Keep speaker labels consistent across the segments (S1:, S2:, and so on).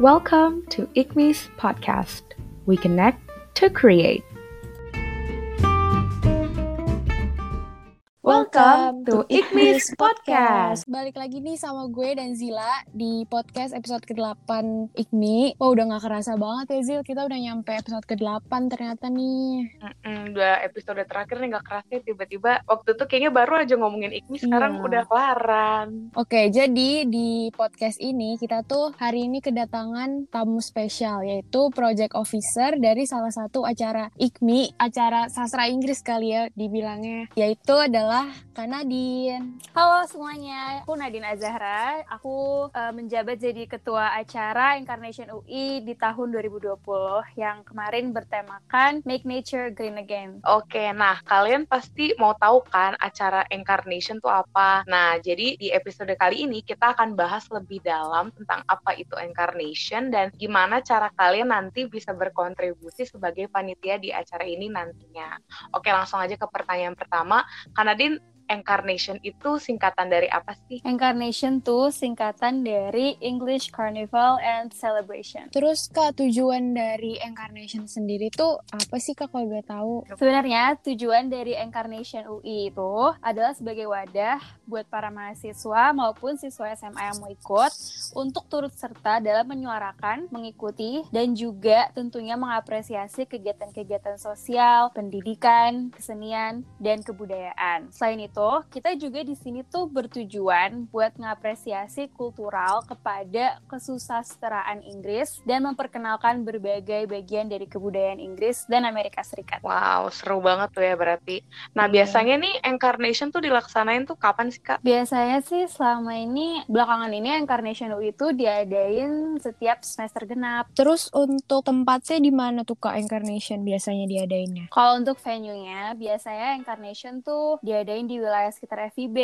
S1: Welcome to ICMI's podcast. We connect to create. Welcome to ICMI's podcast.
S2: Balik lagi nih sama gue dan Zila di podcast episode ke-8 ICMI. Wah udah gak kerasa banget ya Zil, kita udah nyampe episode ke-8 ternyata nih.
S1: Mm-mm, dua episode terakhir nih gak kerasa tiba-tiba waktu itu kayaknya baru aja ngomongin ICMI sekarang
S2: Iya.
S1: udah kelaran.
S2: Oke, jadi di podcast ini kita tuh hari ini kedatangan tamu spesial yaitu project officer dari salah satu acara ICMI, acara sastra Inggris kali ya dibilangnya, yaitu adalah Kak Nadine.
S3: Halo semuanya, aku Nadine Azahra. Aku eh, menjabat jadi ketua acara Incarnation UI di tahun 2020 yang kemarin bertemakan Make Nature Green Again.
S1: Oke, nah kalian pasti mau tahu kan acara Incarnation tuh apa? Nah, jadi di episode kali ini kita akan bahas lebih dalam tentang apa itu Incarnation dan gimana cara kalian nanti bisa berkontribusi sebagai panitia di acara ini nantinya. Oke, langsung aja ke pertanyaan pertama. Kanadin, Incarnation itu singkatan dari apa sih?
S3: Incarnation tuh singkatan dari English Carnival and Celebration.
S2: Terus Kak, tujuan dari Incarnation sendiri tuh apa sih Kak kalau boleh tahu?
S3: Sebenarnya tujuan dari Incarnation UI itu adalah sebagai wadah buat para mahasiswa maupun siswa SMA yang mau ikut untuk turut serta dalam menyuarakan, mengikuti, dan juga tentunya mengapresiasi kegiatan-kegiatan sosial, pendidikan, kesenian, dan kebudayaan. Selain itu, kita juga di sini tuh bertujuan buat mengapresiasi kultural kepada kesusasteraan Inggris dan memperkenalkan berbagai bagian dari kebudayaan Inggris dan Amerika Serikat.
S1: Wow, seru banget tuh ya berarti. Nah,
S3: Iya.
S1: biasanya nih Incarnation tuh dilaksanain tuh kapan sih, Kak?
S3: Biasanya sih selama ini belakangan ini Incarnation UI itu diadain setiap semester genap.
S2: Terus untuk tempatnya di mana tuh Kak Incarnation biasanya diadainnya?
S3: Kalau untuk venue-nya biasanya Incarnation tuh diadain di wilayah sekitar FIB,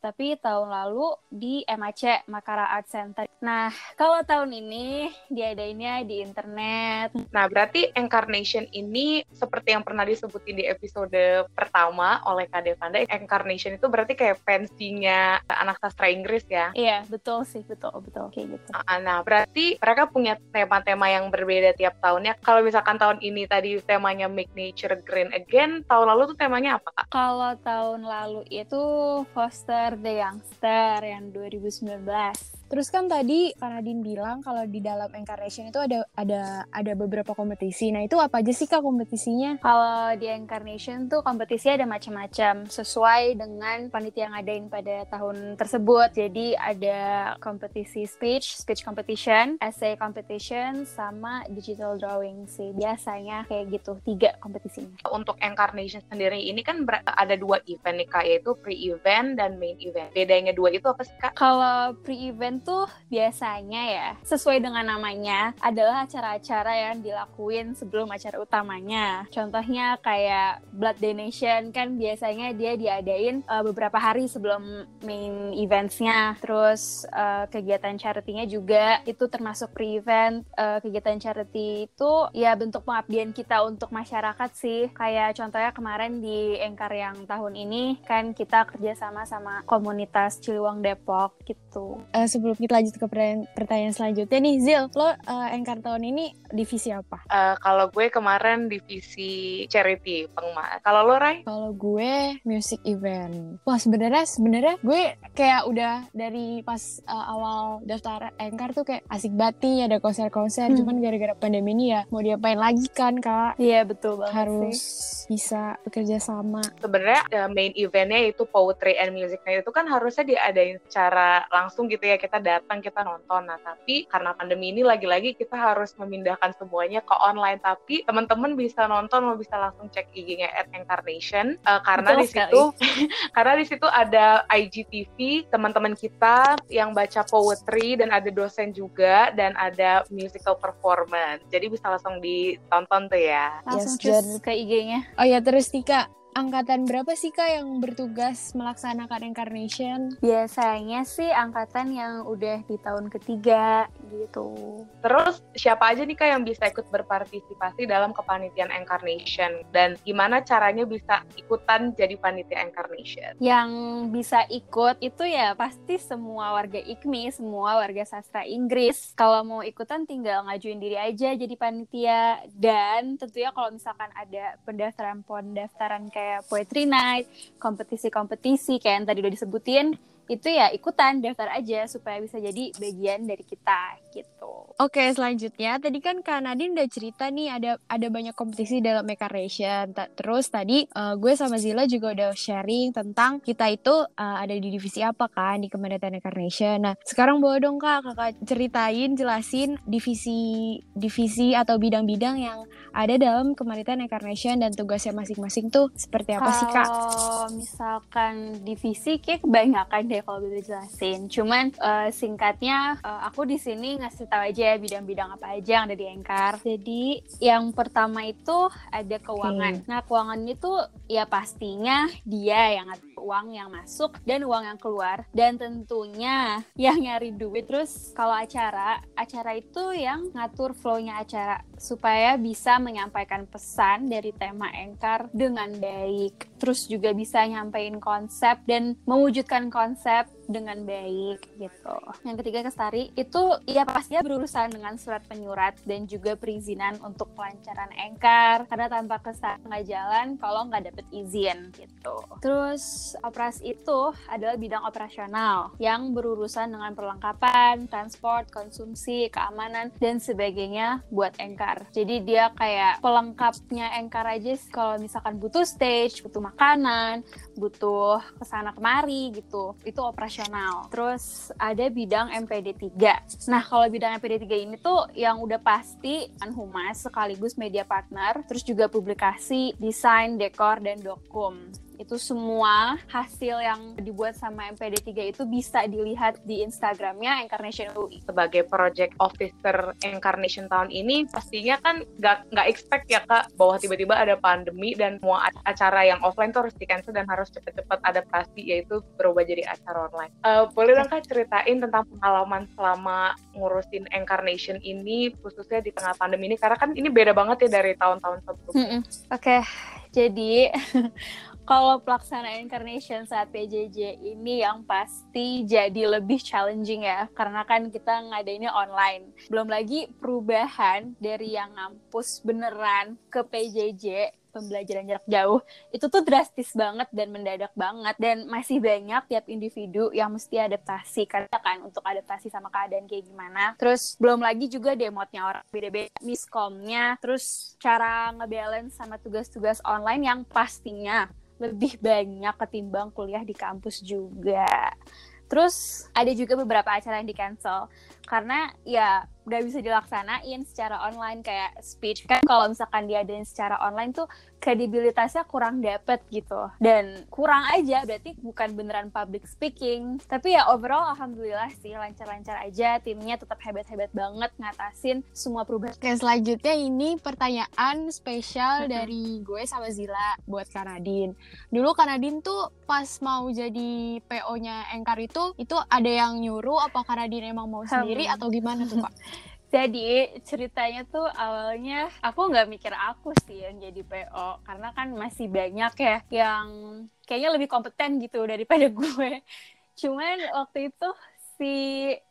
S3: tapi tahun lalu di MAC Makara Art Center. Nah, kalau tahun ini diadainnya di internet.
S1: Nah, berarti Incarnation ini seperti yang pernah disebutin di episode pertama oleh Kak Devanda, Incarnation itu berarti kayak pensinya anak sastra Inggris ya.
S3: Iya, betul sih, betul, betul kayak gitu.
S1: Ah, Nah, berarti mereka punya tema-tema yang berbeda tiap tahunnya. Kalau misalkan tahun ini tadi temanya Make Nature Green Again, tahun lalu tuh temanya apa, Kak?
S3: Kalau tahun lalu itu Foster the Youngster yang 2019.
S2: Terus kan tadi Kak Nadine bilang kalau di dalam Incarnation itu ada ada ada beberapa kompetisi. Nah, itu apa aja sih Kak kompetisinya?
S3: Kalau di Incarnation tuh kompetisi ada macam-macam sesuai dengan panitia yang ngadain pada tahun tersebut. Jadi ada kompetisi speech, speech competition, essay competition, sama digital drawing sih. Biasanya kayak gitu, tiga kompetisinya.
S1: Untuk Incarnation sendiri ini kan ada dua event nih, Kak, yaitu pre-event dan main event. Bedanya dua itu apa sih, Kak?
S3: Kalau pre-event tuh biasanya ya, sesuai dengan namanya, adalah acara-acara yang dilakuin sebelum acara utamanya. Contohnya kayak blood donation kan biasanya dia diadain uh, beberapa hari sebelum main eventsnya. Terus uh, kegiatan charity-nya juga itu termasuk pre-event. Uh, kegiatan charity itu ya bentuk pengabdian kita untuk masyarakat sih. Kayak contohnya kemarin di Engkar yang tahun ini kan kita kerjasama sama komunitas Ciliwang Depok gitu.
S2: Eh, sebelum kita lanjut ke pertanyaan, pertanyaan selanjutnya nih, Zil, lo eh, Engkar tahun ini divisi apa?
S1: Eh, kalau gue kemarin divisi charity pengma. Kalau lo, Rai?
S2: Kalau gue music event. Wah sebenarnya sebenarnya gue kayak udah dari pas eh, awal daftar Engkar tuh kayak asik banget nih ada konser-konser.
S3: Hmm.
S2: Cuman gara-gara pandemi ini ya mau diapain lagi kan kak?
S3: Iya betul banget
S2: Harus
S3: sih.
S2: bisa bekerja sama.
S1: sebenarnya eh, main eventnya itu poetry and music nah itu kan harusnya diadain secara langsung gitu ya kita datang kita nonton. Nah tapi karena pandemi ini lagi-lagi kita harus memindahkan semuanya ke online. Tapi teman-teman bisa nonton lo bisa langsung cek IG-nya at Incarnation eh, karena di situ karena di situ ada IGTV teman-teman kita yang baca poetry dan ada dosen juga dan ada musical performance. Jadi bisa langsung ditonton tuh ya.
S3: Langsung
S2: Yes,
S3: ke IG-nya.
S2: Oh ya terus nih kak, angkatan berapa sih Kak yang bertugas melaksanakan incarnation?
S3: Biasanya sih angkatan yang udah di tahun ketiga gitu.
S1: Terus siapa aja nih Kak yang bisa ikut berpartisipasi dalam kepanitiaan incarnation dan gimana caranya bisa ikutan jadi panitia incarnation?
S3: Yang bisa ikut itu ya pasti semua warga IKMI, semua warga sastra Inggris. Kalau mau ikutan tinggal ngajuin diri aja jadi panitia dan tentunya kalau misalkan ada pendaftaran-pendaftaran kayak poetry night, kompetisi-kompetisi kayak yang tadi udah disebutin, itu ya ikutan daftar aja supaya bisa jadi bagian dari kita gitu.
S2: Oke, selanjutnya tadi kan Kak Nadine udah cerita nih ada ada banyak kompetisi dalam Mekarnation. Terus tadi uh, gue sama Zila juga udah sharing tentang kita itu uh, ada di divisi apa kan di Kementerian Incarnation. Nah, sekarang boleh dong Kak Kakak ceritain jelasin divisi divisi atau bidang-bidang yang ada dalam Kementerian Incarnation dan tugasnya masing-masing tuh seperti apa
S3: Kalo
S2: sih Kak?
S3: Kalau misalkan divisi kayak kebanyakan deh kalau bisa jelasin. Cuman uh, singkatnya uh, aku di sini ngasih tahu aja bidang-bidang apa aja yang ada di Engkar. Jadi yang pertama itu ada keuangan.
S2: Okay.
S3: Nah keuangan itu ya pastinya dia yang ngatur uang yang masuk dan uang yang keluar dan tentunya yang nyari duit terus kalau acara acara itu yang ngatur flow-nya acara supaya bisa menyampaikan pesan dari tema Engkar dengan baik terus juga bisa nyampein konsep dan mewujudkan konsep dengan baik gitu. Yang ketiga Kestari itu ya pastinya berurusan dengan surat penyurat dan juga perizinan untuk pelancaran engkar karena tanpa Kestari nggak jalan kalau nggak dapet izin gitu. Terus operasi itu adalah bidang operasional yang berurusan dengan perlengkapan, transport, konsumsi, keamanan dan sebagainya buat engkar. Jadi dia kayak pelengkapnya engkar aja kalau misalkan butuh stage, butuh makanan, butuh ke sana kemari gitu. Itu operasional. Terus ada bidang MPD 3. Nah, kalau bidang MPD 3 ini tuh yang udah pasti Humas sekaligus media partner, terus juga publikasi, desain, dekor, dan dokum itu semua hasil yang dibuat sama MPD 3 itu bisa dilihat di Instagramnya Incarnation UI.
S1: Sebagai project officer Incarnation tahun ini, pastinya kan nggak nggak expect ya kak bahwa tiba-tiba ada pandemi dan semua acara yang offline tuh harus di cancel dan harus cepet-cepet adaptasi yaitu berubah jadi acara online. Uh, boleh dong kak ceritain tentang pengalaman selama ngurusin Incarnation ini khususnya di tengah pandemi ini karena kan ini beda banget ya dari tahun-tahun sebelumnya.
S3: Oke, okay. jadi kalau pelaksanaan incarnation saat PJJ ini yang pasti jadi lebih challenging ya karena kan kita ngadainnya online. Belum lagi perubahan dari yang ngampus beneran ke PJJ pembelajaran jarak jauh itu tuh drastis banget dan mendadak banget. Dan masih banyak tiap individu yang mesti adaptasi karena kan untuk adaptasi sama keadaan kayak gimana. Terus belum lagi juga demotnya orang beda-beda miskomnya terus cara ngebalance sama tugas-tugas online yang pastinya lebih banyak ketimbang kuliah di kampus juga. Terus ada juga beberapa acara yang di cancel karena ya nggak bisa dilaksanain secara online kayak speech. Kan kalau misalkan diadain secara online tuh kredibilitasnya kurang dapet gitu. Dan kurang aja berarti bukan beneran public speaking. Tapi ya overall alhamdulillah sih lancar-lancar aja. Timnya tetap hebat-hebat banget ngatasin semua perubahan.
S2: Oke selanjutnya ini pertanyaan spesial dari gue sama Zila buat Kanadin dulu Kanadin tuh pas mau jadi PO-nya Engkar itu itu ada yang nyuruh apa Kanadin emang mau sendiri atau gimana tuh Pak?
S3: Jadi ceritanya tuh awalnya aku nggak mikir aku sih yang jadi PO karena kan masih banyak ya yang kayaknya lebih kompeten gitu daripada gue. Cuman waktu itu si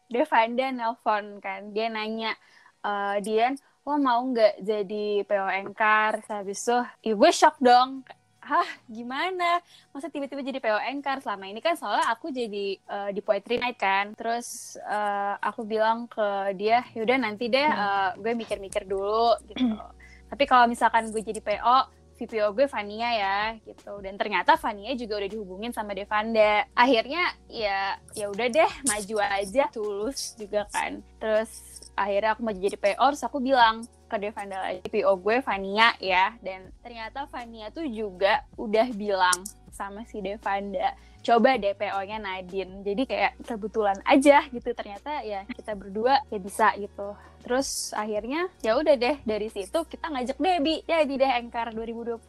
S3: Devanda nelpon kan dia nanya e, Dian lo mau nggak jadi PO Engkar? Habis ya gue shock dong hah gimana? Masa tiba-tiba jadi PO Anchor selama ini kan soalnya aku jadi uh, di Poetry Night kan. Terus uh, aku bilang ke dia yaudah nanti deh uh, gue mikir-mikir dulu gitu. Tapi kalau misalkan gue jadi PO VPO gue Fania ya gitu. Dan ternyata Fania juga udah dihubungin sama Devanda. Akhirnya ya ya udah deh maju aja tulus juga kan. Terus akhirnya aku mau jadi PO terus aku bilang ke Devanda lagi gue Fania ya. Dan ternyata Fania tuh juga udah bilang sama si Devanda coba DPO-nya Nadine. Jadi kayak kebetulan aja gitu. Ternyata ya kita berdua ya bisa gitu. Terus akhirnya ya udah deh dari situ kita ngajak Debbie. Jadi deh Engkar 2020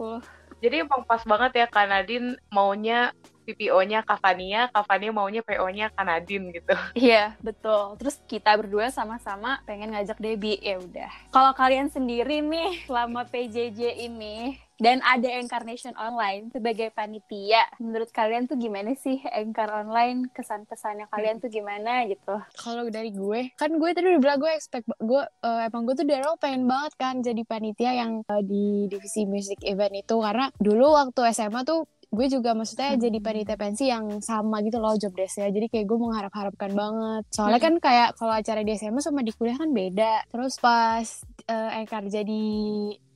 S1: Jadi emang pas banget ya Kak Nadine maunya PPO-nya Kavania, Kavania maunya PO-nya Kanadin gitu.
S3: Iya, betul. Terus kita berdua sama-sama pengen ngajak Debbie. Ya udah. Kalau kalian sendiri nih selama PJJ ini dan ada incarnation online sebagai panitia, menurut kalian tuh gimana sih Anchor online? Kesan-kesannya kalian tuh gimana gitu?
S2: Kalau dari gue, kan gue tadi udah bilang gue expect gue uh, emang gue tuh dari awal pengen banget kan jadi panitia yang uh, di divisi music event itu karena dulu waktu SMA tuh gue juga maksudnya hmm. jadi panitia pensi yang sama gitu loh job desk ya jadi kayak gue mengharap-harapkan banget soalnya hmm. kan kayak kalau acara di SMA sama di kuliah kan beda terus pas uh, Ekar jadi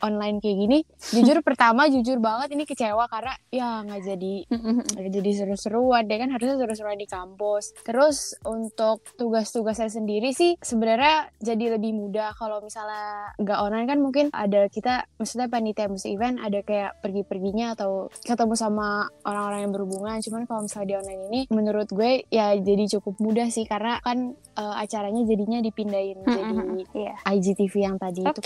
S2: online kayak gini jujur pertama jujur banget ini kecewa karena ya nggak jadi nggak jadi seru-seruan deh kan harusnya seru-seruan di kampus terus untuk tugas-tugas saya sendiri sih sebenarnya jadi lebih mudah kalau misalnya nggak online kan mungkin ada kita maksudnya panitia musik event ada kayak pergi-perginya atau ketemu sama orang-orang yang berhubungan cuman kalau misalnya di online ini menurut gue ya jadi cukup mudah sih karena kan uh, acaranya jadinya dipindahin jadi yeah. IGTV yang tadi okay. itu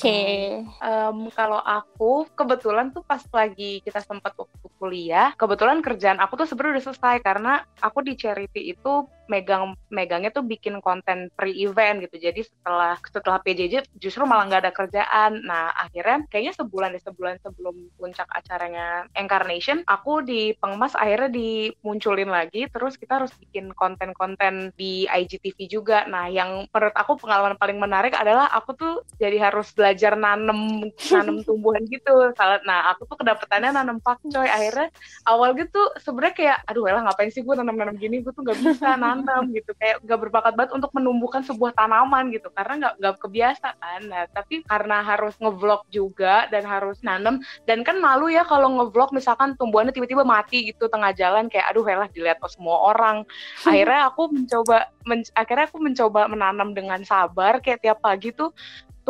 S1: kan. Um, kalau aku kebetulan tuh pas lagi kita sempat waktu kuliah, kebetulan kerjaan aku tuh sebenarnya udah selesai karena aku di charity itu megang megangnya tuh bikin konten pre-event gitu. Jadi setelah setelah PJJ justru malah nggak ada kerjaan. Nah akhirnya kayaknya sebulan deh sebulan sebelum puncak acaranya Incarnation, aku di Pengmas akhirnya dimunculin lagi. Terus kita harus bikin konten-konten di IGTV juga. Nah yang menurut aku pengalaman paling menarik adalah aku tuh jadi harus belajar nanem nanem tumbuhan gitu. Nah aku tuh kedapetannya nanem pakcoy. Akhirnya awal gitu sebenarnya kayak aduh lah ngapain sih gue nanam-nanam gini? Gue tuh nggak bisa nanam gitu. Kayak gak berbakat banget untuk menumbuhkan sebuah tanaman gitu. Karena nggak nggak kebiasa kan. Nah tapi karena harus ngevlog juga dan harus nanam dan kan malu ya kalau ngevlog misalkan tumbuhannya tiba-tiba mati gitu tengah jalan kayak aduh lah dilihat semua orang. Akhirnya aku mencoba men akhirnya aku mencoba menanam dengan sabar kayak tiap pagi tuh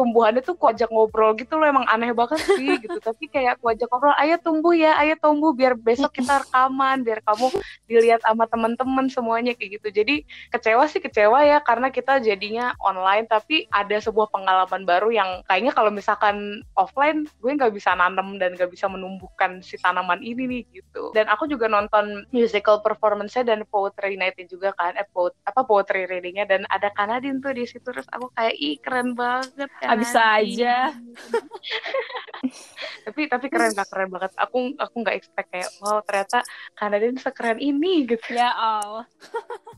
S1: tumbuhannya tuh kuajak ngobrol gitu loh emang aneh banget sih gitu. Tapi kayak kuajak ngobrol ayo tumbuh ya ayo tumbuh biar besok kita rekaman biar kamu dilihat sama teman-teman semuanya kayak gitu. Jadi kecewa sih kecewa ya karena kita jadinya online tapi ada sebuah pengalaman baru yang kayaknya kalau misalkan offline gue nggak bisa nanam dan nggak bisa menumbuhkan si tanaman ini nih gitu. Dan aku juga nonton musical performance-nya dan poetry night juga kan eh poet, apa poetry readingnya dan ada Kanadin tuh di situ terus aku kayak ih keren banget
S3: kan bisa aja.
S1: Tapi tapi keren gak keren banget. Aku aku nggak expect kayak wow ternyata Kanada ini sekeren ini gitu.
S3: Ya Allah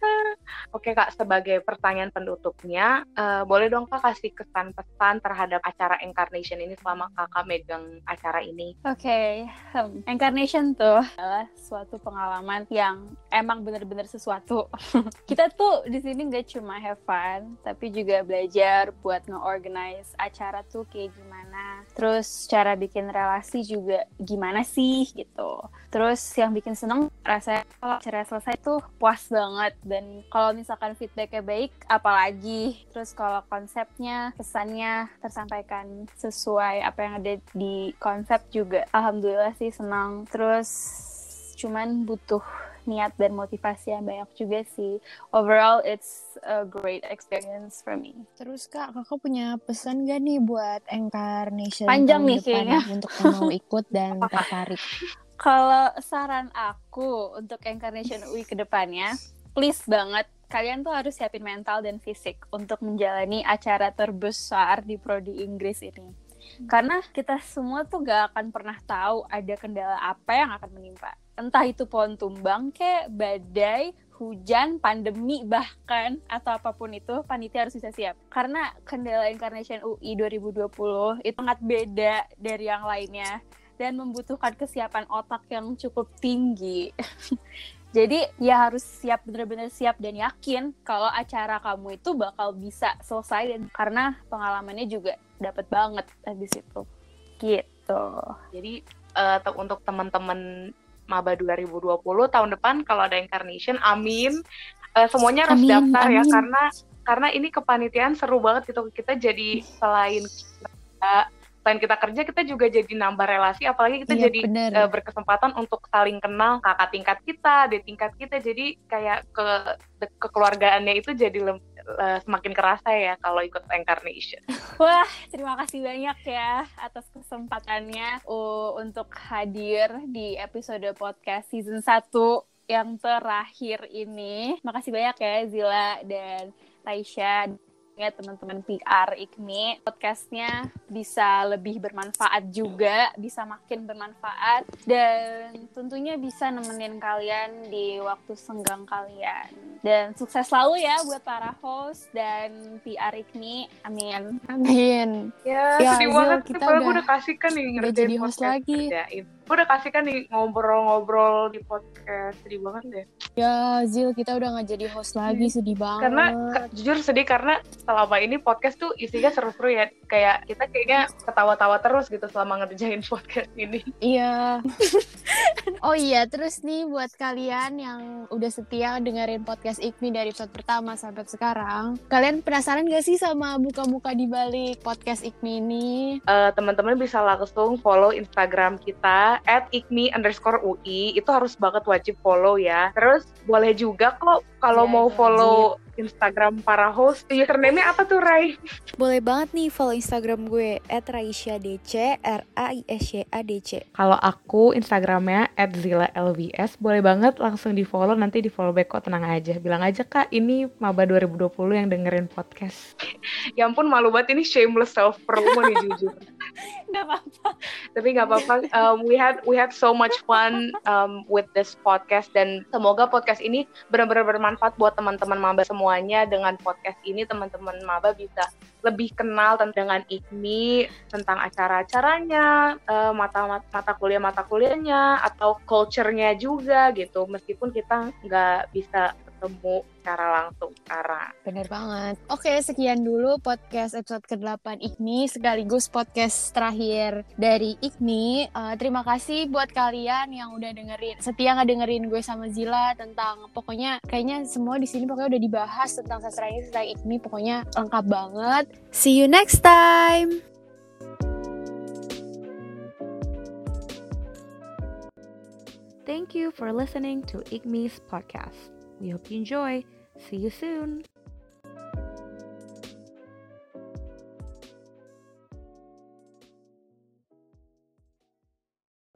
S1: Oke kak, sebagai pertanyaan penutupnya, uh, boleh dong kak kasih kesan pesan terhadap acara Incarnation ini selama kakak megang acara ini?
S3: Oke, okay. hmm. Incarnation tuh adalah suatu pengalaman yang emang bener-bener sesuatu. Kita tuh di sini nggak cuma have fun, tapi juga belajar buat nge-organize acara tuh kayak gimana. Terus cara bikin relasi juga gimana sih gitu. Terus yang bikin seneng rasanya kalau acara selesai tuh puas banget. Dan kalau misalkan feedbacknya baik apalagi. Terus kalau konsepnya pesannya tersampaikan sesuai apa yang ada di konsep juga alhamdulillah sih senang. Terus cuman butuh niat dan motivasi yang banyak juga sih. Overall, it's a great experience for me.
S2: Terus kak, kakak punya pesan gak nih buat Incarnation
S3: Panjang nih kayaknya.
S2: untuk mau ikut dan tertarik?
S3: Kalau saran aku untuk Incarnation UI ke depannya, please banget kalian tuh harus siapin mental dan fisik untuk menjalani acara terbesar di prodi Inggris ini. Karena kita semua tuh gak akan pernah tahu ada kendala apa yang akan menimpa. Entah itu pohon tumbang, kayak badai, hujan, pandemi bahkan atau apa pun itu panitia harus bisa siap. Karena kendala Incarnation UI 2020 itu sangat beda dari yang lainnya dan membutuhkan kesiapan otak yang cukup tinggi. Jadi ya harus siap bener-bener siap dan yakin kalau acara kamu itu bakal bisa selesai dan karena pengalamannya juga dapat banget di situ. Gitu.
S1: Jadi uh, untuk teman-teman Maba 2020 tahun depan kalau ada incarnation, amin. Uh, semuanya harus amin, daftar ya, amin. ya karena karena ini kepanitiaan seru banget gitu. Kita jadi selain uh, selain kita kerja kita juga jadi nambah relasi apalagi kita iya, jadi uh, berkesempatan untuk saling kenal kakak tingkat kita di tingkat kita jadi kayak ke kekeluargaannya itu jadi uh, semakin kerasa ya kalau ikut Incarnation.
S3: Wah, terima kasih banyak ya atas kesempatannya uh, untuk hadir di episode podcast season 1 yang terakhir ini. Makasih banyak ya Zila dan Raisya ya teman-teman PR IKMI podcastnya bisa lebih bermanfaat juga bisa makin bermanfaat dan tentunya bisa nemenin kalian di waktu senggang kalian. Dan sukses selalu ya buat para host dan PR IKMI amin.
S2: Amin.
S1: Ya, ya sedih banget kita udah, udah kasih kan nih
S2: jadi host lagi.
S1: Kerjain gue udah kasih kan nih ngobrol-ngobrol di podcast. Sedih banget deh
S2: ya Zil kita udah gak jadi host lagi hmm. sedih banget.
S1: karena jujur sedih karena selama ini podcast tuh isinya seru-seru ya. Kayak kita kayaknya ketawa-tawa terus gitu selama ngerjain podcast ini.
S2: Iya. Oh iya terus nih buat kalian yang udah setia dengerin podcast Ikmi dari episode pertama sampai sekarang kalian penasaran gak sih sama muka-muka di balik podcast Ikmi ini?
S1: Uh, teman-teman bisa langsung follow Instagram kita at ikmi underscore UI itu harus banget wajib follow ya. Terus boleh juga kok kalau yeah, mau follow wajib. Instagram para host, username-nya apa tuh Rai?
S2: Boleh banget nih follow Instagram gue at Raisya DC R A I S Y A D C.
S1: Kalau aku Instagramnya at Zila LVS, boleh banget langsung di follow nanti di follow back kok tenang aja. Bilang aja kak ini maba 2020 yang dengerin podcast. ya ampun malu banget ini shameless self promo nih jujur.
S3: Gak apa-apa.
S1: Tapi gak apa-apa. Um, we had we had so much fun um, with this podcast dan semoga podcast ini benar-benar bermanfaat buat teman-teman maba semuanya. Dengan podcast ini teman-teman maba bisa lebih kenal dengan IKMI, tentang acara-acaranya, uh, mata mata kuliah mata kuliahnya atau culture-nya juga gitu. Meskipun kita nggak bisa ketemu secara langsung sekarang.
S2: Bener banget. Oke, sekian dulu podcast episode ke-8 IKMI sekaligus podcast terakhir dari IKMI. Uh, terima kasih buat kalian yang udah dengerin, setia nggak dengerin gue sama Zila tentang pokoknya kayaknya semua di sini pokoknya udah dibahas tentang sastra ini tentang IKMI pokoknya lengkap banget. See you next time.
S1: Thank you for listening to IGMI's podcast. We hope you enjoy. See you soon.